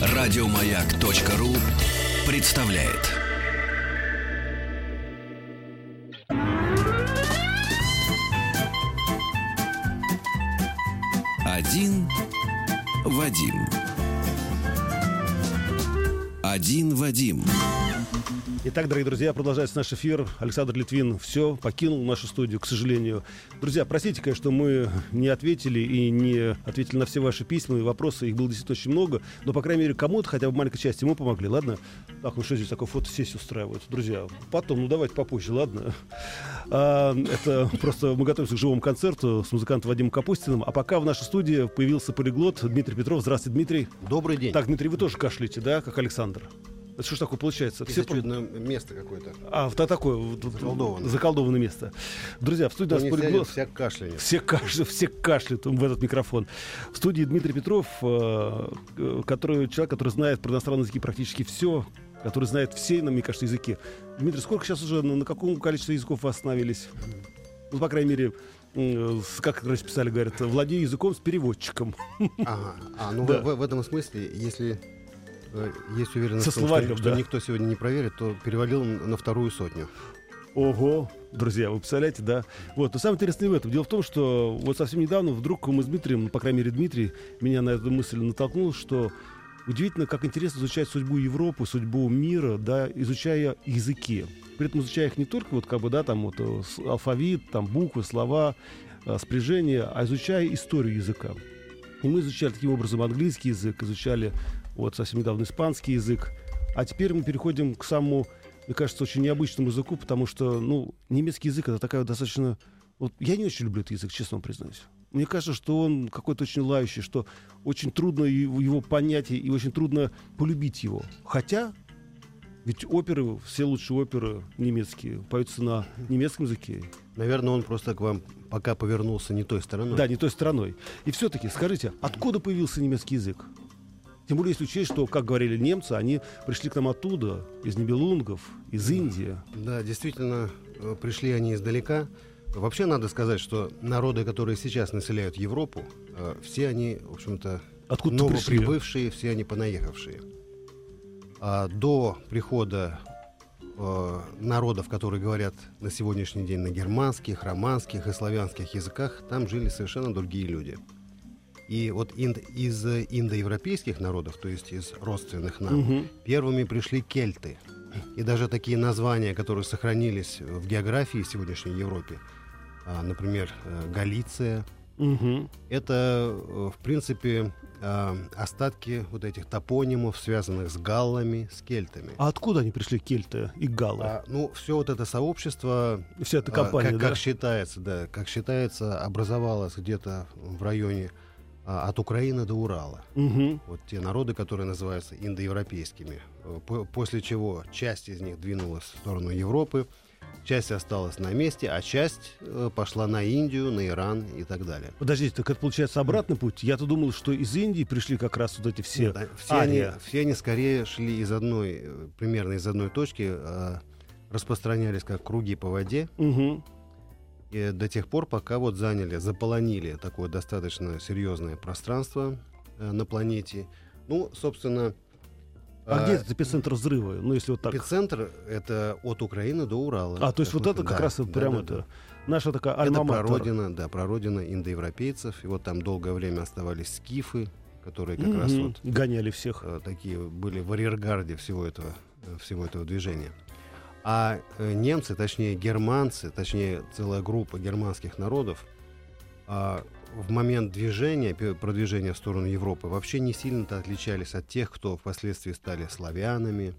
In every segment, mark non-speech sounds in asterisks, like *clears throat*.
Радиомаяк.ру представляет. Один Вадим. Один Вадим. Итак, дорогие друзья, продолжается наш эфир. Александр Литвин все покинул нашу студию, к сожалению. Друзья, простите, конечно, что мы не ответили и не ответили на все ваши письма и вопросы. Их было действительно очень много. Но, по крайней мере, кому-то, хотя бы маленькой части, мы помогли, ладно? Так, ну что здесь такой фотосессию устраивают? Друзья, потом, ну давайте попозже, ладно? А, это просто мы готовимся к живому концерту с музыкантом Вадимом Капустиным. А пока в нашей студии появился полиглот Дмитрий Петров. Здравствуйте, Дмитрий. Добрый день. Так, Дмитрий, вы тоже кашляете, да, как Александр? Это что ж такое получается? Все очевидно, место какое-то. А, вот такое заколдованное. заколдованное место. Друзья, в студии нас полиглот. Все кашляют. Все, кашля, все кашляют в этот микрофон. В студии Дмитрий Петров, э, э, который, человек, который знает про иностранные языки практически все, который знает все, на, мне кажется, языки. Дмитрий, сколько сейчас уже, на, на каком количестве языков вы остановились? Ну, по крайней мере, как раньше писали, говорят, владею языком с переводчиком. Ага. А, ну да. в, в этом смысле, если есть уверенность, Со словарем, что, да. что никто сегодня не проверит, то перевалил на вторую сотню. Ого, друзья, вы представляете, да? Вот, но самое интересное в этом. Дело в том, что вот совсем недавно вдруг мы с Дмитрием, ну, по крайней мере, Дмитрий меня на эту мысль натолкнул, что удивительно, как интересно изучать судьбу Европы, судьбу мира, да, изучая языки. При этом изучая их не только вот как бы, да, там вот э, алфавит, там буквы, слова, э, спряжения, а изучая историю языка. И мы изучали таким образом английский язык, изучали вот совсем недавно испанский язык. А теперь мы переходим к самому, мне кажется, очень необычному языку, потому что, ну, немецкий язык это такая достаточно... Вот я не очень люблю этот язык, честно вам признаюсь. Мне кажется, что он какой-то очень лающий, что очень трудно его понять и очень трудно полюбить его. Хотя, ведь оперы, все лучшие оперы немецкие, поются на немецком языке. Наверное, он просто к вам пока повернулся не той стороной. Да, не той стороной. И все-таки, скажите, откуда появился немецкий язык? Тем более, если учесть, что, как говорили немцы, они пришли к нам оттуда, из Нибелунгов, из Индии. Да, действительно, э, пришли они издалека. Вообще надо сказать, что народы, которые сейчас населяют Европу, э, все они, в общем-то, Откуда новоприбывшие, все они понаехавшие. А до прихода э, народов, которые говорят на сегодняшний день на германских, романских и славянских языках, там жили совершенно другие люди – и вот инд, из индоевропейских народов, то есть из родственных нам, угу. первыми пришли кельты. И даже такие названия, которые сохранились в географии сегодняшней Европе, а, например, э, Галиция, угу. это, э, в принципе, а, остатки вот этих топонимов, связанных с галлами, с кельтами. А откуда они пришли, кельты и галлы? А, ну, все вот это сообщество... Вся эта компания, а, как, да? как считается, да, как считается, образовалась где-то в районе от Украины до Урала. Угу. Вот те народы, которые называются индоевропейскими. Э, после чего часть из них двинулась в сторону Европы, часть осталась на месте, а часть э, пошла на Индию, на Иран и так далее. Подождите, так это получается обратный путь? Я-то думал, что из Индии пришли как раз вот эти все. Нет, все, они, все они скорее шли из одной, э, примерно из одной точки, распространялись как круги по воде. Угу и до тех пор, пока вот заняли, заполонили такое достаточно серьезное пространство э, на планете. Ну, собственно... А э, где этот эпицентр взрыва? Ну, если вот так. Эпицентр — это от Украины до Урала. А, то есть вот это как да, раз да, прямо да, это... Да. Наша такая альма Это прародина, да, прародина индоевропейцев. И вот там долгое время оставались скифы, которые как mm-hmm. раз вот... Гоняли всех. Э, такие были в арьергарде всего этого, э, всего этого движения. А э, немцы, точнее германцы, точнее целая группа германских народов, а, в момент движения, продвижения в сторону Европы, вообще не сильно-то отличались от тех, кто впоследствии стали славянами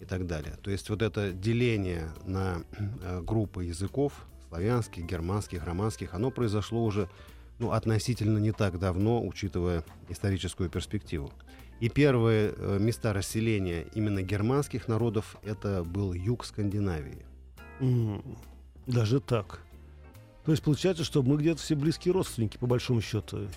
и так далее. То есть вот это деление на э, группы языков, славянских, германских, романских, оно произошло уже ну, относительно не так давно, учитывая историческую перспективу. И первые э, места расселения именно германских народов это был юг Скандинавии. Mm, даже так. То есть получается, что мы где-то все близкие родственники, по большому счету.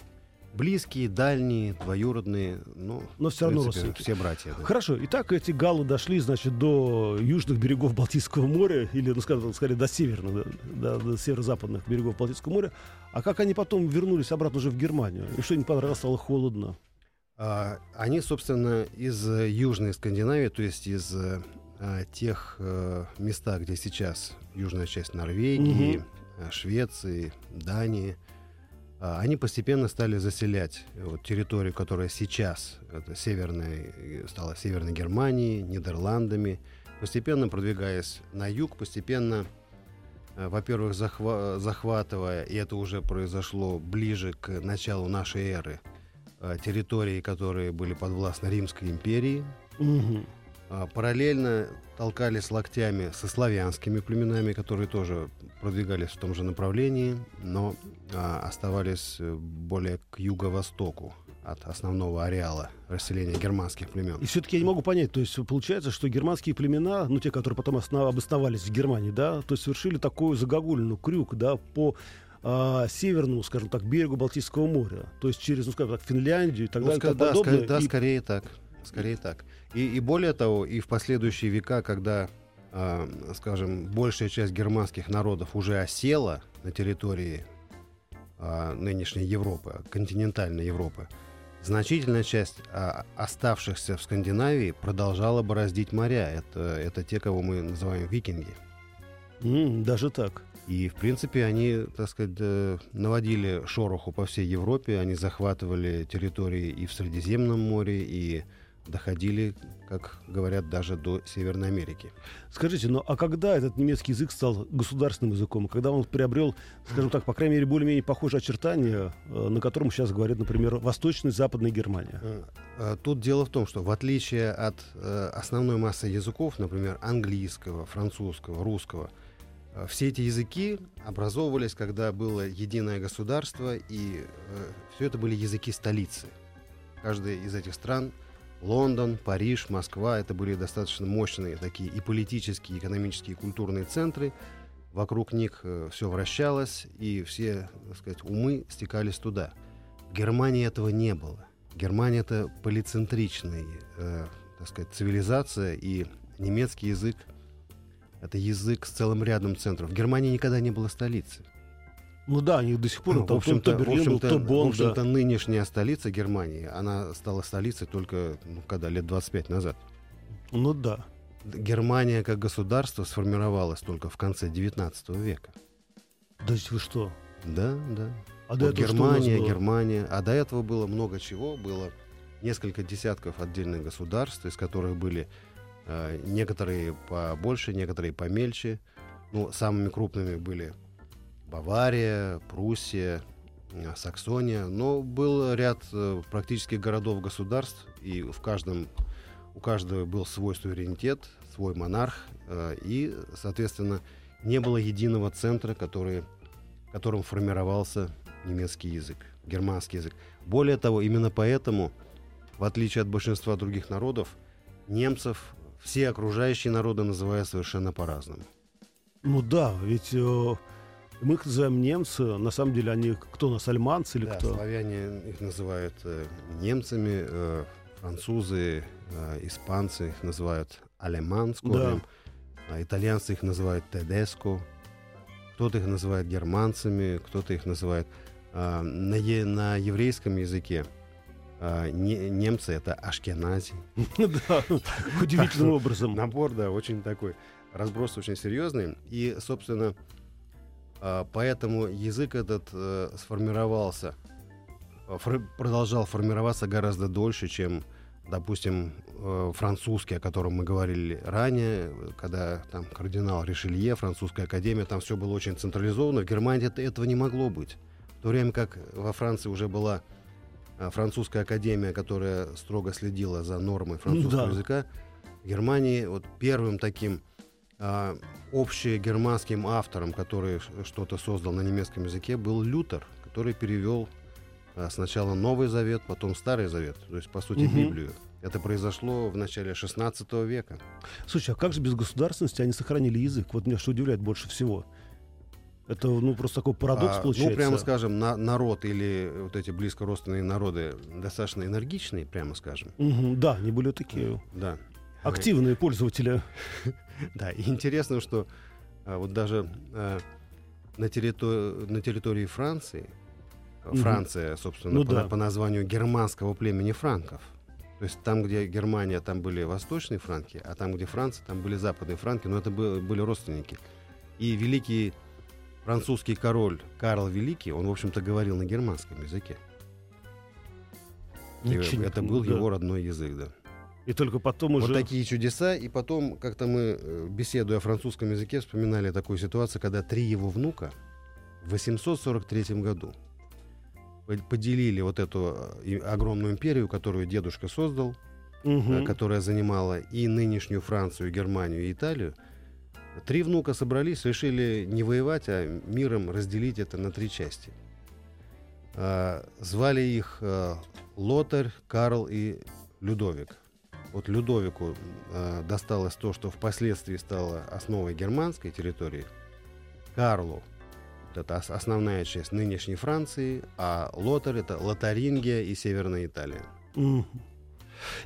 близкие, дальние, двоюродные, ну, но все равно принципе, все братья. Да. Хорошо, итак, эти галлы дошли, значит, до южных берегов Балтийского моря, или, ну, скажем, скорее, до северных, до, до северо-западных берегов Балтийского моря. А как они потом вернулись обратно уже в Германию? И что им понравилось, стало холодно? А, они, собственно, из Южной Скандинавии, то есть из а, тех а, места, где сейчас южная часть Норвегии, угу. Швеции, Дании, а, они постепенно стали заселять вот, территорию, которая сейчас это северная, стала Северной Германией, Нидерландами, постепенно продвигаясь на юг, постепенно, во-первых, захва- захватывая, и это уже произошло ближе к началу нашей эры, территории, которые были подвластны Римской империи. Угу. Параллельно толкались локтями со славянскими племенами, которые тоже продвигались в том же направлении, но а, оставались э, более к юго-востоку от основного ареала расселения германских племен. И все-таки я не могу понять, то есть получается, что германские племена, ну те, которые потом основ, обосновались в Германии, да, то есть совершили такую загогулину, крюк, да, по а, северному, скажем так, берегу Балтийского моря, то есть через, ну скажем так, Финляндию и так ну, далее. Ск- да, подобное. Ск- да, и... скорее так. Скорее так. И, и более того, и в последующие века, когда, э, скажем, большая часть германских народов уже осела на территории э, нынешней Европы, континентальной Европы, значительная часть э, оставшихся в Скандинавии продолжала бороздить моря. Это, это те, кого мы называем викинги. Mm, даже так. И, в принципе, они, так сказать, наводили шороху по всей Европе, они захватывали территории и в Средиземном море, и доходили, как говорят, даже до Северной Америки. Скажите, ну а когда этот немецкий язык стал государственным языком? Когда он приобрел, скажем так, по крайней мере, более-менее похожие очертания, э, на котором сейчас говорят, например, Восточная и Западная Германия? Э, э, тут дело в том, что в отличие от основной массы языков, например, английского, французского, русского, все эти языки образовывались, когда было единое государство, и все это были языки столицы. Каждая из этих стран – Лондон, Париж, Москва — это были достаточно мощные такие и политические, и экономические, и культурные центры. Вокруг них э, все вращалось, и все, так сказать, умы стекались туда. В Германии этого не было. Германия — это полицентричная, э, так сказать, цивилизация, и немецкий язык — это язык с целым рядом центров. В Германии никогда не было столицы. Ну да, они до сих пор ну, в общем-то, то Берлин, в общем-то, то Бонн, в общем-то да. нынешняя столица Германии, она стала столицей только, ну, когда, лет 25 назад. Ну да. Германия как государство сформировалась только в конце 19 века. Да вы что? Да, да. А до вот этого Германия, Германия. А до этого было много чего. Было несколько десятков отдельных государств, из которых были некоторые побольше, некоторые помельче. Ну, самыми крупными были Бавария, Пруссия, э, Саксония, но был ряд э, практически городов-государств, и в каждом, у каждого был свой суверенитет, свой монарх, э, и, соответственно, не было единого центра, который, которым формировался немецкий язык, германский язык. Более того, именно поэтому, в отличие от большинства других народов, немцев все окружающие народы называют совершенно по-разному. Ну да, ведь мы их называем немцы, на самом деле они кто нас, альманцы или да, кто? славяне их называют э, немцами, э, французы, э, испанцы их называют алеман с корнем, да. а итальянцы их называют тедеско, кто-то их называет германцами, кто-то их называет э, на, е, на еврейском языке не, немцы это ашкенази. *laughs* Да, *laughs* удивительным образом. Набор, да, очень такой разброс очень серьезный. И, собственно, а, поэтому язык этот э, сформировался, э, продолжал формироваться гораздо дольше, чем, допустим, э, французский, о котором мы говорили ранее, когда там кардинал Ришелье, французская академия, там все было очень централизовано. В Германии это, этого не могло быть. В то время как во Франции уже была французская академия, которая строго следила за нормой французского да. языка, в Германии вот первым таким а, общегерманским автором, который что-то создал на немецком языке, был Лютер, который перевел а, сначала Новый Завет, потом Старый Завет, то есть, по сути, угу. Библию. Это произошло в начале 16 века. Слушай, а как же без государственности они сохранили язык? Вот меня что удивляет больше всего. Это ну просто такой парадокс а, получается. Ну, прямо скажем, на, народ или вот эти близкородственные народы достаточно энергичные, прямо скажем. Угу, да, они были такие. Да. Активные пользователи. *laughs* Да, и интересно, что а, вот даже а, на, территори- на территории Франции, Франция, собственно, ну, по, названию германского племени франков, то есть там, где Германия, там были восточные франки, а там, где Франция, там были западные франки, но это были, были родственники. И великий французский король Карл Великий, он, в общем-то, говорил на германском языке. Ничего, это был да. его родной язык, да. И только потом уже... Вот такие чудеса. И потом, как-то мы, э, беседуя о французском языке, вспоминали такую ситуацию, когда три его внука в 843 году поделили вот эту э, огромную империю, которую дедушка создал, угу. которая занимала и нынешнюю Францию, и Германию, и Италию. Три внука собрались, решили не воевать, а миром разделить это на три части. А, звали их а, Лотарь, Карл и Людовик. Вот Людовику а, досталось то, что впоследствии стало основой германской территории. Карлу это основная часть нынешней Франции, а Лотарь это Лотарингия и Северная Италия. Mm.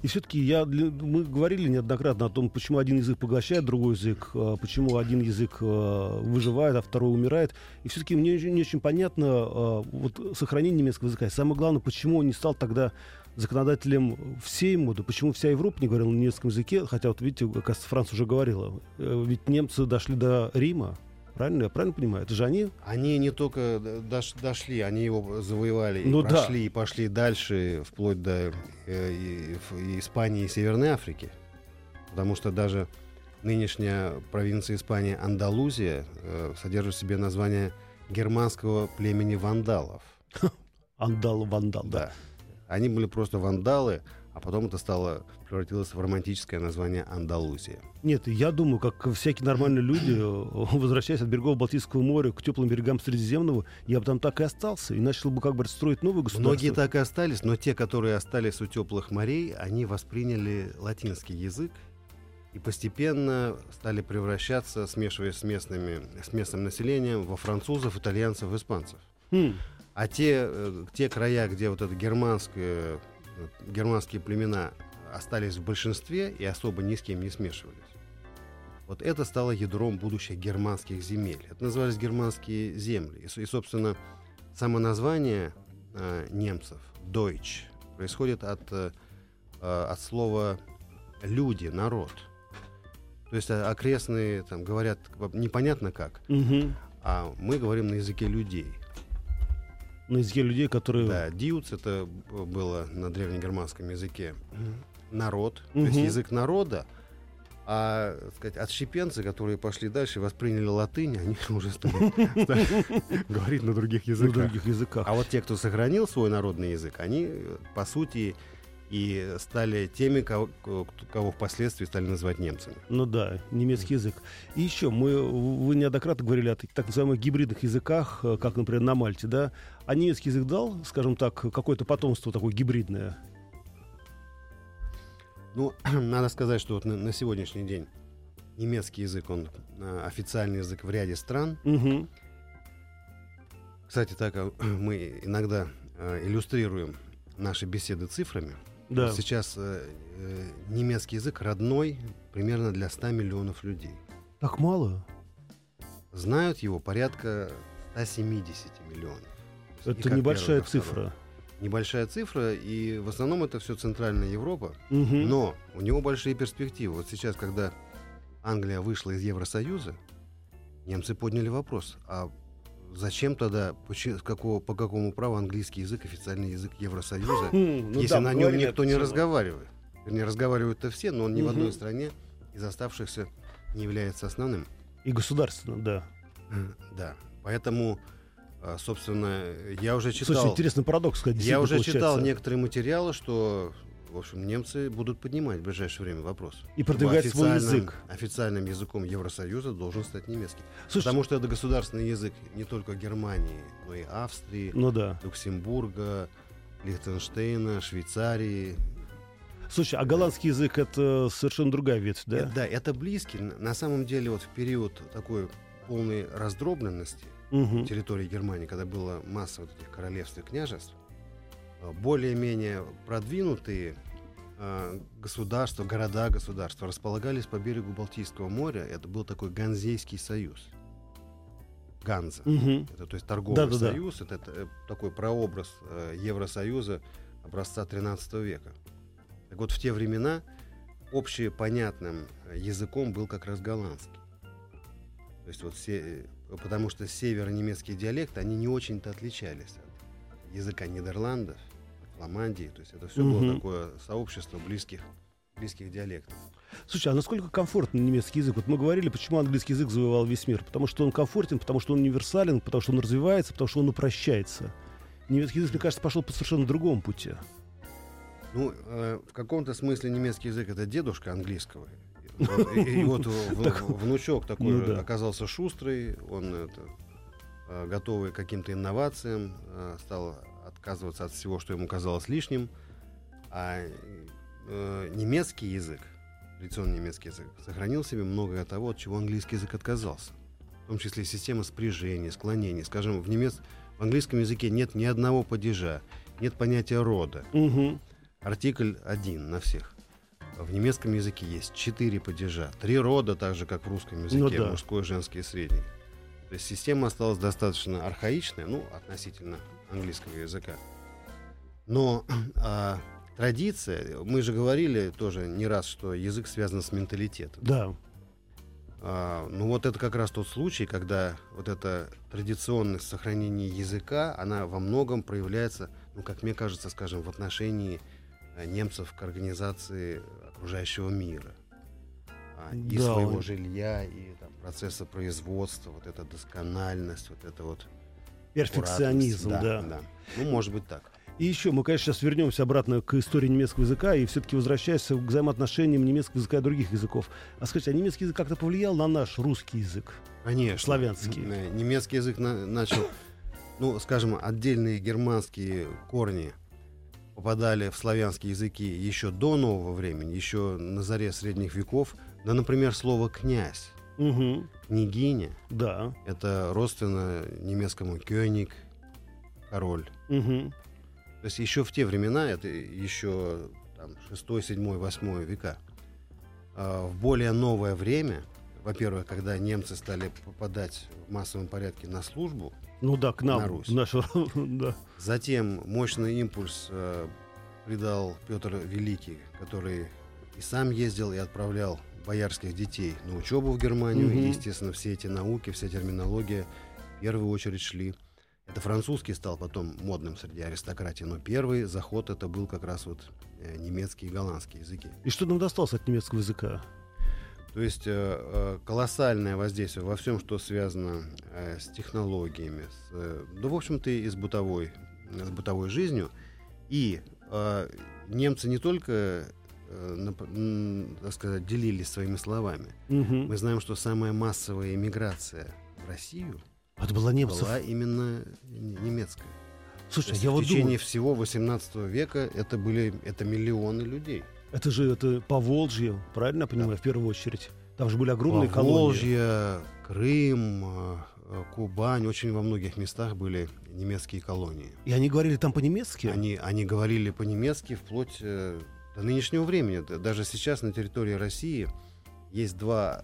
И все-таки я, мы говорили неоднократно о том, почему один язык поглощает другой язык, а почему один язык а, выживает, а второй умирает. И все-таки мне не очень понятно а, вот, сохранение немецкого языка. И самое главное, почему он не стал тогда законодателем всей моды, почему вся Европа не говорила на немецком языке, хотя вот видите, как Франция уже говорила, э, ведь немцы дошли до Рима, Правильно? Я правильно понимаю? Это же они? Они не только дош, дошли, они его завоевали ну, и прошли, да. и пошли дальше, вплоть до э, и, и Испании и Северной Африки. Потому что даже нынешняя провинция Испании Андалузия э, содержит в себе название германского племени вандалов. *laughs* Андал, вандал, да. да. Они были просто вандалы, а потом это стало превратилось в романтическое название Андалузия. Нет, я думаю, как всякие нормальные люди, возвращаясь от берегов Балтийского моря к теплым берегам Средиземного, я бы там так и остался и начал бы как бы строить новые государства. Многие так и остались, но те, которые остались у теплых морей, они восприняли латинский язык и постепенно стали превращаться, смешиваясь с, местными, с местным населением, во французов, итальянцев, испанцев. Хм. А те, э, те края, где вот это германское германские племена остались в большинстве и особо ни с кем не смешивались. Вот это стало ядром будущих германских земель. Это назывались германские земли. И, и собственно, само название э, немцев Deutsch происходит от, э, от слова люди, народ. То есть а, окрестные там говорят непонятно как, угу. а мы говорим на языке людей на языке людей, которые... Да, диуц это было на древнегерманском языке народ, угу. то есть язык народа, а сказать, отщепенцы, которые пошли дальше, восприняли латынь, они *laughs* уже стали, *laughs* говорить на других языках. А вот те, кто сохранил свой народный язык, они, по сути, и стали теми, кого, кого впоследствии стали называть немцами. Ну да, немецкий язык. И еще, мы, вы неоднократно говорили о так называемых гибридных языках, э, как, например, на Мальте, да? А немецкий язык дал, скажем так, какое-то потомство такое гибридное? Ну, *clears throat* надо сказать, что вот на, на сегодняшний день немецкий язык, он э, официальный язык в ряде стран. Угу. Кстати, так э, *clears throat* мы иногда иллюстрируем наши беседы цифрами. Да. Вот сейчас э, э, немецкий язык родной примерно для 100 миллионов людей. Так мало? Знают его порядка 170 миллионов. Это небольшая цифра. Небольшая цифра, и в основном это все Центральная Европа. Угу. Но у него большие перспективы. Вот сейчас, когда Англия вышла из Евросоюза, немцы подняли вопрос, а Зачем тогда, почему, какого, по какому праву английский язык официальный язык Евросоюза, ну если да, на нем никто не разговаривает? Не разговаривают-то все, но он ни угу. в одной стране из оставшихся не является основным. И государственным, да. Да. Поэтому, а, собственно, я уже читал... Слушай, интересный парадокс, Я уже получается. читал некоторые материалы, что в общем, немцы будут поднимать в ближайшее время вопрос. И продвигать свой язык. Официальным языком Евросоюза должен стать немецкий. Слушайте, Потому что это государственный язык не только Германии, но и Австрии, ну да. Люксембурга, Лихтенштейна, Швейцарии. Слушай, а голландский язык это совершенно другая ветвь, да? Это, да, это близкий. На самом деле вот в период такой полной раздробленности угу. территории Германии, когда было масса вот этих королевств и княжеств, более-менее продвинутые э, государства, города, государства располагались по берегу Балтийского моря. Это был такой Ганзейский союз. Ганза. Угу. Это, то есть торговый да, да, союз. Да. Это, это такой прообраз э, Евросоюза образца 13 века. Так вот, в те времена общепонятным языком был как раз голландский. То есть вот все, потому что северо-немецкие диалекты, они не очень-то отличались от языка Нидерландов, от Фламандии. То есть это все угу. было такое сообщество близких, близких диалектов. Слушай, а насколько комфортный немецкий язык? Вот мы говорили, почему английский язык завоевал весь мир. Потому что он комфортен, потому что он универсален, потому что он развивается, потому что он упрощается. Немецкий язык, мне кажется, пошел по совершенно другому пути. Ну, э, в каком-то смысле немецкий язык это дедушка английского. Вот, *laughs* и, и вот внучок такой ну, да. оказался шустрый, он это, э, готовый к каким-то инновациям, э, стал отказываться от всего, что ему казалось лишним. А э, немецкий язык, традиционный немецкий язык, сохранил себе многое того, от чего английский язык отказался. В том числе система спряжения, склонений. Скажем, в, немец... в английском языке нет ни одного падежа, нет понятия рода. Угу артикль один на всех. В немецком языке есть четыре падежа, три рода, так же, как в русском языке, ну, да. мужской, женский и средний. То есть система осталась достаточно архаичная, ну, относительно английского языка. Но *clears throat* а, традиция, мы же говорили тоже не раз, что язык связан с менталитетом. Да. А, ну вот это как раз тот случай, когда вот эта традиционность сохранения языка, она во многом проявляется, ну, как мне кажется, скажем, в отношении Э, немцев к организации окружающего мира. А, и да, своего он... жилья, и там, процесса производства, вот эта доскональность, вот это вот... Перфекционизм, да, да. да. Ну, может быть так. И еще мы, конечно, сейчас вернемся обратно к истории немецкого языка и все-таки возвращаясь к взаимоотношениям немецкого языка и других языков. А скажите, а немецкий язык как-то повлиял на наш русский язык? Конечно. Славянский. Немецкий язык на- начал, ну, скажем, отдельные германские корни попадали в славянские языки еще до нового времени, еще на заре средних веков. Да, например, слово «князь». Угу. Княгиня. Да. Это родственно немецкому «кёник», король. Угу. То есть еще в те времена, это еще там, 6, 7, 8 века, э, в более новое время, во-первых, когда немцы стали попадать в массовом порядке на службу, ну да, к нам. На Русь. Нашу, *laughs* да. Затем мощный импульс э, придал Петр Великий, который и сам ездил и отправлял боярских детей на учебу в Германию. Угу. И, естественно, все эти науки, вся терминология в первую очередь шли. Это французский стал потом модным среди аристократии, но первый заход это был как раз вот э, немецкий и голландский языки. И что нам досталось от немецкого языка? То есть э, э, колоссальное воздействие во всем, что связано с технологиями, с, да, в общем-то, и с бытовой, с бытовой жизнью. И немцы не только, так сказать, делились своими словами. Угу. Мы знаем, что самая массовая иммиграция в Россию это была, немцев. была именно немецкая. Слушай, я в вот течение думаю... всего 18 века это были это миллионы людей. Это же это по Волжье, правильно я понимаю, да. в первую очередь? Там же были огромные Поволжье, колонии. Крым, э, э, Кубань, очень во многих местах были немецкие колонии. И они говорили там по-немецки? Они, они говорили по-немецки вплоть э, нынешнего времени. Даже сейчас на территории России есть два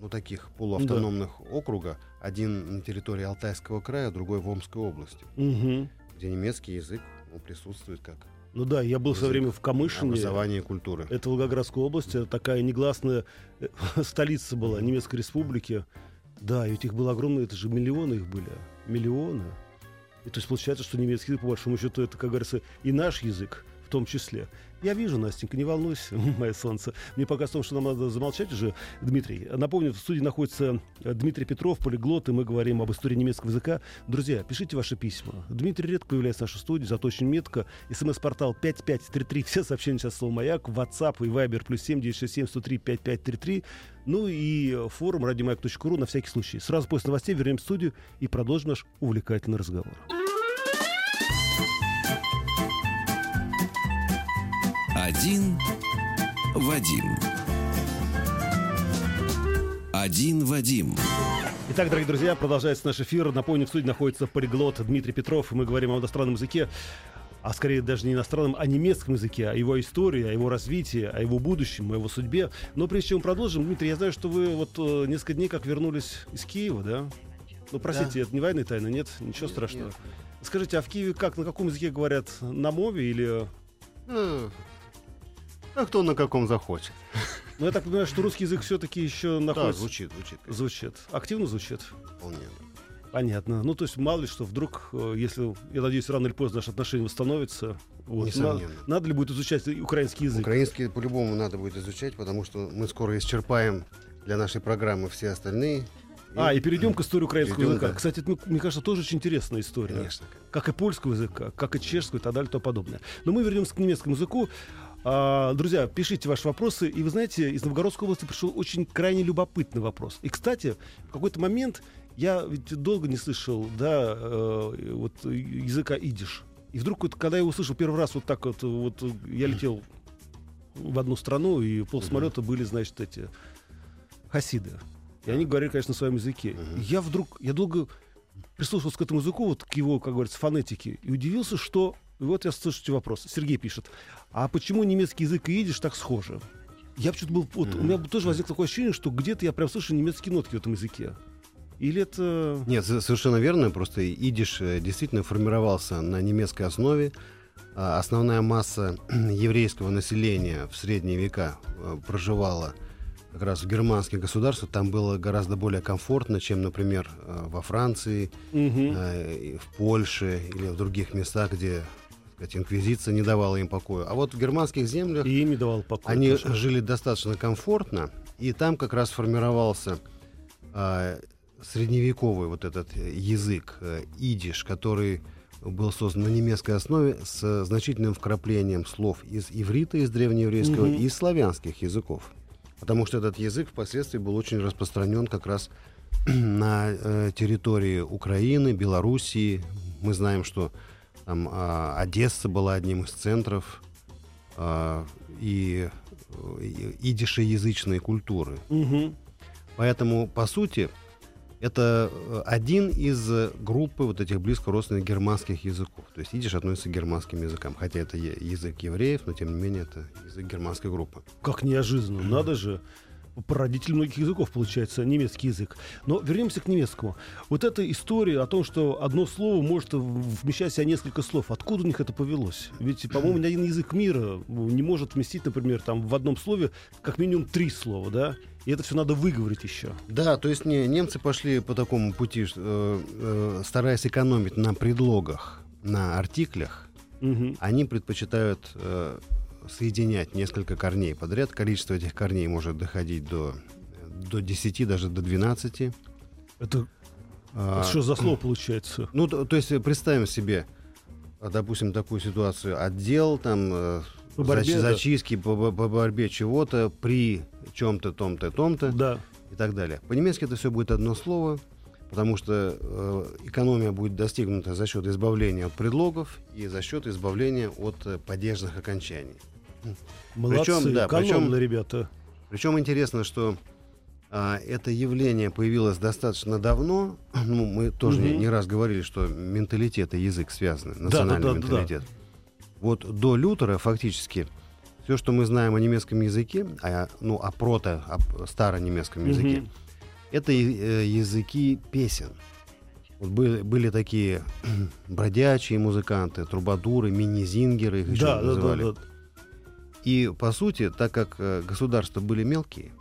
ну, таких полуавтономных да. округа. Один на территории Алтайского края, другой в Омской области, угу. где немецкий язык ну, присутствует как ну да, я был свое время в Камышине. Образование и культуры. Это Волгоградская область, такая негласная э, *laughs* столица была Немецкой Республики. Да, и этих было огромное, это же миллионы их были. Миллионы. И то есть получается, что немецкий язык, по большому счету, это, как говорится, и наш язык том числе. Я вижу, Настенька, не волнуйся, *laughs* мое солнце. Мне пока что нам надо замолчать уже, Дмитрий. Напомню, в студии находится э, Дмитрий Петров, полиглот, и мы говорим об истории немецкого языка. Друзья, пишите ваши письма. Дмитрий редко появляется в нашей студии, зато очень метко. СМС-портал 5533, *laughs* все сообщения сейчас слово «Маяк», WhatsApp и Viber плюс 7 967 103 5533. Ну и форум радиомаяк.ру на всякий случай. Сразу после новостей вернемся в студию и продолжим наш увлекательный разговор. Один Вадим. Один Вадим. Итак, дорогие друзья, продолжается наш эфир. Напомню, в студии находится полиглот Дмитрий Петров, и мы говорим о иностранном языке, а скорее даже не иностранном, а немецком языке, о его истории, о его развитии, о его будущем, о его судьбе. Но прежде чем мы продолжим, Дмитрий, я знаю, что вы вот э, несколько дней как вернулись из Киева, да? Ну, простите, да. это не военная тайна, нет? Ничего нет, страшного. Нет. Скажите, а в Киеве как, на каком языке говорят? На мове или... Ну, а кто на каком захочет. Ну, я так понимаю, что русский язык все-таки еще находится... Да, звучит, звучит. Конечно. Звучит. Активно звучит? Вполне. Понятно. Ну, то есть, мало ли что, вдруг, э, если, я надеюсь, рано или поздно наши отношения восстановятся, вот, надо, надо ли будет изучать украинский язык? Украинский по-любому надо будет изучать, потому что мы скоро исчерпаем для нашей программы все остальные. А, и перейдем к истории украинского перейдем, языка. Да. Кстати, это, мне кажется, тоже очень интересная история. Конечно. Как и польского языка, как и чешского и так далее и тому подобное. Но мы вернемся к немецкому языку. А, друзья, пишите ваши вопросы. И вы знаете, из Новгородской области пришел очень крайне любопытный вопрос. И, кстати, в какой-то момент я ведь долго не слышал, да, э, вот языка идиш. И вдруг, вот, когда я услышал первый раз вот так вот, вот я летел в одну страну, и пол самолета были, значит, эти хасиды. И они говорили, конечно, на своем языке. Я вдруг, я долго прислушивался к этому языку, вот к его, как говорится, фонетике, и удивился, что и вот я слышу вопрос. Сергей пишет. А почему немецкий язык и идиш так схожи? Я почему-то был... Вот, mm-hmm. У меня тоже возникло такое ощущение, что где-то я прям слышу немецкие нотки в этом языке. Или это... Нет, совершенно верно. Просто идиш э, действительно формировался на немецкой основе. А основная масса *clears throat* еврейского населения в средние века э, проживала как раз в германских государствах. Там было гораздо более комфортно, чем, например, э, во Франции, угу. в Польше или в других местах, где сказать, инквизиция не давала им покоя. А вот в германских землях и им не давал покоя, они тоже. жили достаточно комфортно, и там как раз формировался а, средневековый вот этот язык, э, идиш, который был создан на немецкой основе с значительным вкраплением слов из иврита, из древнееврейского, mm-hmm. и из славянских языков. Потому что этот язык впоследствии был очень распространен как раз *clears throat* на э, территории Украины, Белоруссии. Мы знаем, что там, э, Одесса была одним из центров а, э, и, и идишеязычной культуры. Угу. Поэтому, по сути, это э, один из группы вот этих близко родственных германских языков. То есть идиш относится к германским языкам, хотя это язык евреев, но тем не менее это язык германской группы. Как неожиданно, надо же прародитель многих языков, получается, немецкий язык. Но вернемся к немецкому. Вот эта история о том, что одно слово может вмещать в себя несколько слов. Откуда у них это повелось? Ведь, по-моему, ни один язык мира не может вместить, например, там в одном слове как минимум три слова, да? И это все надо выговорить еще. Да, то есть не, немцы пошли по такому пути, э, э, стараясь экономить на предлогах, на артиклях. Угу. Они предпочитают э, соединять несколько корней подряд. Количество этих корней может доходить до, до 10, даже до 12. Это, а, это что за слово получается? Ну, то, то есть представим себе, допустим, такую ситуацию. Отдел, там, э, по борьбе, зачистки да. по, по борьбе чего-то при чем-то, том-то, том-то да. и так далее. По-немецки это все будет одно слово, потому что э, экономия будет достигнута за счет избавления от предлогов и за счет избавления от э, падежных окончаний. Молодцы, причем, да, причем, ребята. Причем интересно, что а, это явление появилось достаточно давно. *clears throat* Ну, мы тоже угу. не, не раз говорили, что менталитет и язык связаны, национальный да, да, менталитет. Да, да. Вот до Лютера фактически все, что мы знаем о немецком языке, а, ну, о прото, о старонемецком языке, угу. это э, языки песен. Вот были, были такие *clears throat* бродячие музыканты, трубадуры, мини-зингеры, их еще да, называли. Да, да, да. И, по сути, так как э, государства были мелкие,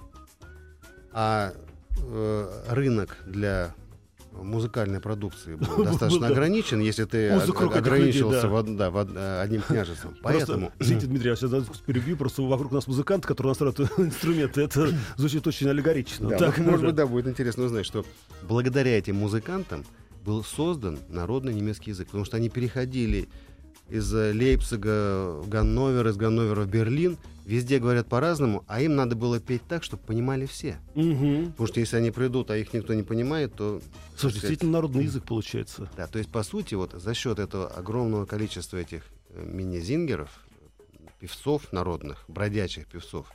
а э, рынок для музыкальной продукции был *laughs* достаточно ограничен, если ты ограничился в одним княжеством. Поэтому... *clears throat* Извините, Дмитрий, я сейчас перебью, просто вокруг нас музыканты, которые настраивают *laughs* инструменты. Это *clears throat* звучит очень аллегорично. так, может быть, да, будет интересно узнать, что благодаря этим музыкантам был создан народный немецкий язык, потому что они переходили из Лейпцига в Ганновер, из Ганновера в Берлин. Везде говорят по-разному, а им надо было петь так, чтобы понимали все. Угу. Потому что если они придут, а их никто не понимает, то... Слушай, сказать, действительно народный язык получается. Да, то есть, по сути, вот за счет этого огромного количества этих э, мини-зингеров, певцов народных, бродячих певцов,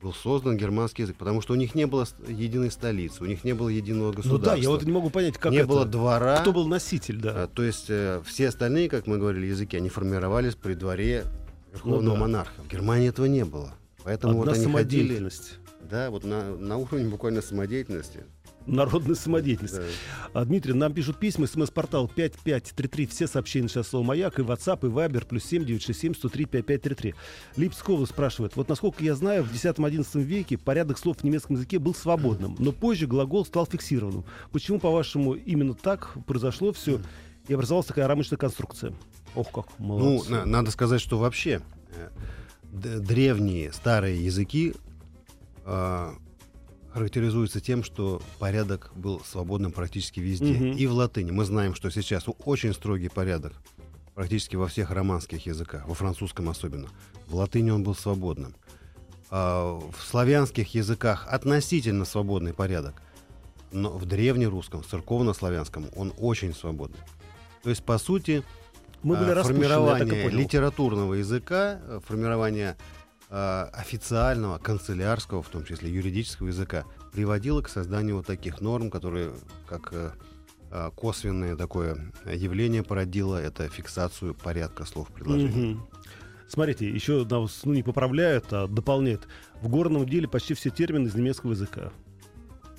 был создан германский язык, потому что у них не было единой столицы, у них не было единого государства. Ну да, я вот не могу понять, как не это. было двора. Кто был носитель, да? А, то есть э, все остальные, как мы говорили, языки, они формировались при дворе верховного ну, да. монарха. В Германии этого не было, поэтому Одна вот они ходили. Да, вот на, на уровне буквально самодеятельности народная самодеятельность. Да. А, Дмитрий, нам пишут письма, смс-портал 5533, все сообщения сейчас слово «Маяк», и WhatsApp, и Viber, плюс 7967 103 5533. Липскова спрашивает, вот насколько я знаю, в 10-11 веке порядок слов в немецком языке был свободным, но позже глагол стал фиксированным. Почему, по-вашему, именно так произошло все, и образовалась такая рамочная конструкция? Ох, как молодцы. Ну, на, надо сказать, что вообще э, древние старые языки э, характеризуется тем, что порядок был свободным практически везде. Угу. И в латыни. Мы знаем, что сейчас очень строгий порядок практически во всех романских языках, во французском особенно. В латыни он был свободным. А в славянских языках относительно свободный порядок. Но в древнерусском, церковно-славянском он очень свободный. То есть, по сути, Мы были а, формирование литературного языка, э, формирование официального, канцелярского, в том числе юридического языка, приводило к созданию вот таких норм, которые как э, э косвенное такое явление породило, это фиксацию порядка слов предложений. Угу. Смотрите, еще нас ну, не поправляют, а дополняют. В горном деле почти все термины из немецкого языка.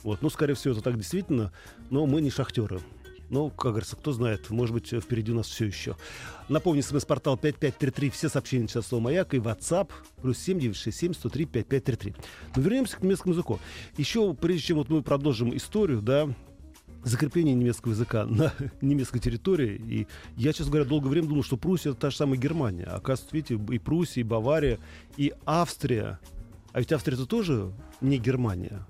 Вот, ну, скорее всего, это так действительно, но мы не шахтеры. Ну, как говорится, кто знает, может быть, впереди у нас все еще. Напомню, смс-портал 5533, все сообщения сейчас слово «Маяк» и WhatsApp, плюс 7967 103 5533. Но вернемся к немецкому языку. Еще, прежде чем вот мы продолжим историю, да, закрепление немецкого языка на *laughs* немецкой территории. И я, честно говоря, долгое время думал, что Пруссия это та же самая Германия. Оказывается, видите, и Пруссия, и Бавария, и Австрия. А ведь Австрия это тоже не Германия.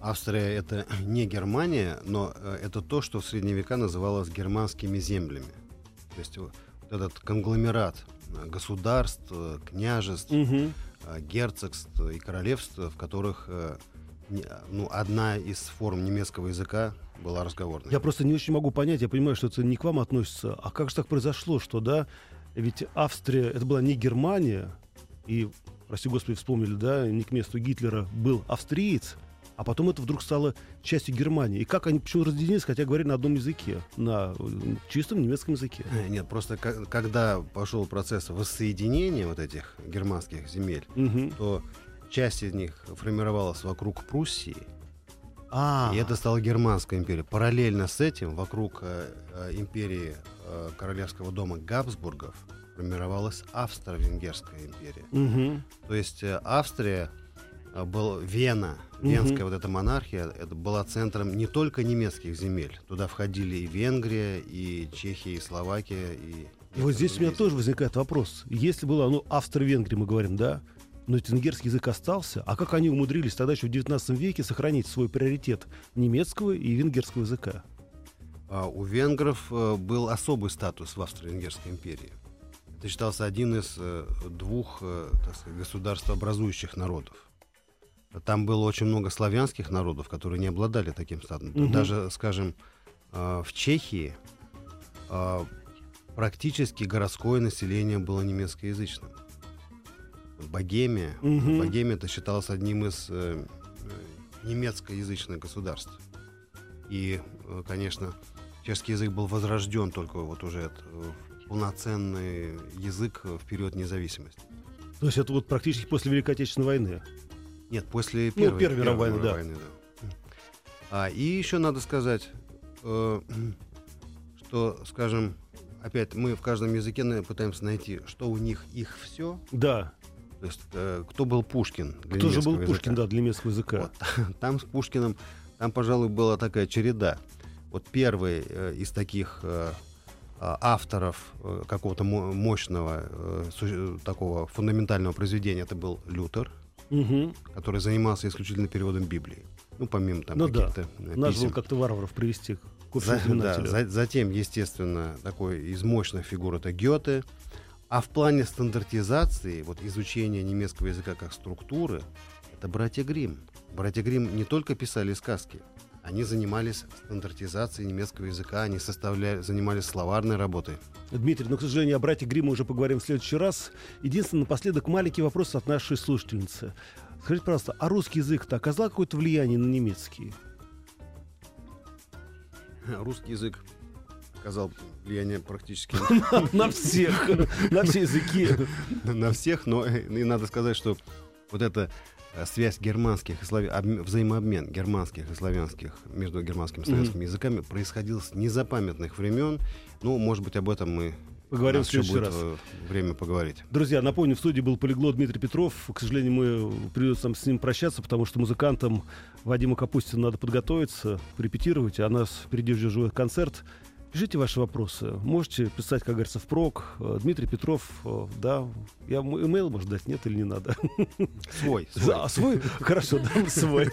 Австрия это *clears throat* не Германия, но э, это то, что в средние века называлось германскими землями. То есть вот этот конгломерат э, государств, э, княжеств, угу. герцогств и королевств, в которых ну, одна из форм немецкого языка была разговорной. Я просто не очень могу понять, я понимаю, что это не к вам относится, а как же так произошло, что, да, ведь Австрия, это была не Германия, и, прости господи, вспомнили, да, не к месту Гитлера был австриец, а потом это вдруг стало частью Германии. И как они почему разделились, хотя говорили на одном языке, на чистом немецком языке? Э, нет, просто когда пошел процесс воссоединения вот этих германских земель, угу. то часть из них формировалась вокруг Пруссии, а. И это стала Германская империя. Параллельно с этим вокруг э, э, империи э, королевского дома Габсбургов формировалась Австро-Венгерская империя. Угу. То есть э, Австрия а, был Вена, Венская угу. вот эта монархия, это была центром не только немецких земель. Туда входили и Венгрия, и Чехия, и Словакия. И, и вот здесь у меня тоже возникает вопрос. Если было, ну, Австро-Венгрия, мы говорим, да, но венгерский язык остался. А как они умудрились тогда еще в 19 веке сохранить свой приоритет немецкого и венгерского языка? А у венгров э, был особый статус в Австро-Венгерской империи. Это считался один из э, двух э, так сказать, государствообразующих народов. Там было очень много славянских народов, которые не обладали таким статусом. Угу. Даже, скажем, э, в Чехии э, практически городское население было немецкоязычным. Богемия, угу. Богемия это считалось одним из э, немецкоязычных государств. И, конечно, чешский язык был возрожден только вот уже это, полноценный язык в период независимости. То есть это вот практически после Великой Отечественной войны? Нет, после Первой, ну, Первой мировой войны, да. войны, да. А, и еще надо сказать, э, *clears throat* что, скажем, опять мы в каждом языке пытаемся найти, что у них их все. Да. То есть, э, кто был Пушкин для Кто же был языка. Пушкин, да, для немецкого языка? Вот. *laughs* Там с Пушкиным, там, пожалуй, была такая череда. Вот первый э, из таких э, а, авторов э, какого-то мощного, э, такого фундаментального произведения, это был Лютер угу. который занимался исключительно переводом Библии. Ну, помимо там ну, каких-то да. Надо было как-то варваров привести к за, да, за, Затем, естественно, такой из мощных фигур это Гёте. А в плане стандартизации, вот изучения немецкого языка как структуры, это братья Грим. Братья Грим не только писали сказки, они занимались стандартизацией немецкого языка, они составляли, занимались словарной работой. Дмитрий, но, к сожалению, о брате Гримма уже поговорим в следующий раз. Единственное, напоследок маленький вопрос от нашей слушательницы. Скажите, пожалуйста, а русский язык-то оказал какое-то влияние на немецкий? *laughs* Русский язык оказал влияние практически на *laughs* всех, на все языки. *laughs* На всех, но и надо сказать, что вот это Э, связь германских и славян, взаимообмен германских и славянских между германскими и славянскими mm-hmm. языками происходил с незапамятных времен. Ну, может быть, об этом мы Поговорим в следующий будет раз. Э, время поговорить. Друзья, напомню, в студии был полиглот Дмитрий Петров. К сожалению, мы придется с ним прощаться, потому что музыкантам Вадима Капустина надо подготовиться, репетировать, а нас впереди уже живой концерт. Пишите ваши вопросы. Можете писать, как говорится, в прок. Э, Дмитрий Петров, э, да. Я имейл, может, дать, нет или не надо? Свой. *laughs* свой. А, свой? Хорошо, дам *laughs* свой.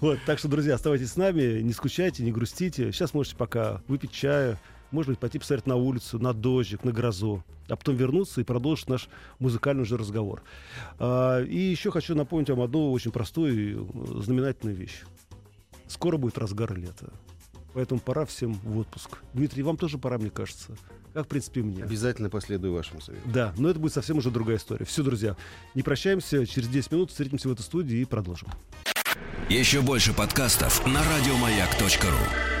Вот, так что, друзья, оставайтесь с нами, не скучайте, не грустите. Сейчас можете пока выпить чаю, может быть, пойти посмотреть на улицу, на дождик, на грозу, а потом вернуться и продолжить наш музыкальный уже разговор. А, и еще хочу напомнить вам одну очень простую и э, знаменательную вещь. Скоро будет разгар лета. Поэтому пора всем в отпуск. Дмитрий, вам тоже пора, мне кажется. Как, в принципе, мне. Обязательно последую вашему совету. Да, но это будет совсем уже другая история. Все, друзья, не прощаемся. Через 10 минут встретимся в этой студии и продолжим. Еще больше подкастов на радиомаяк.ру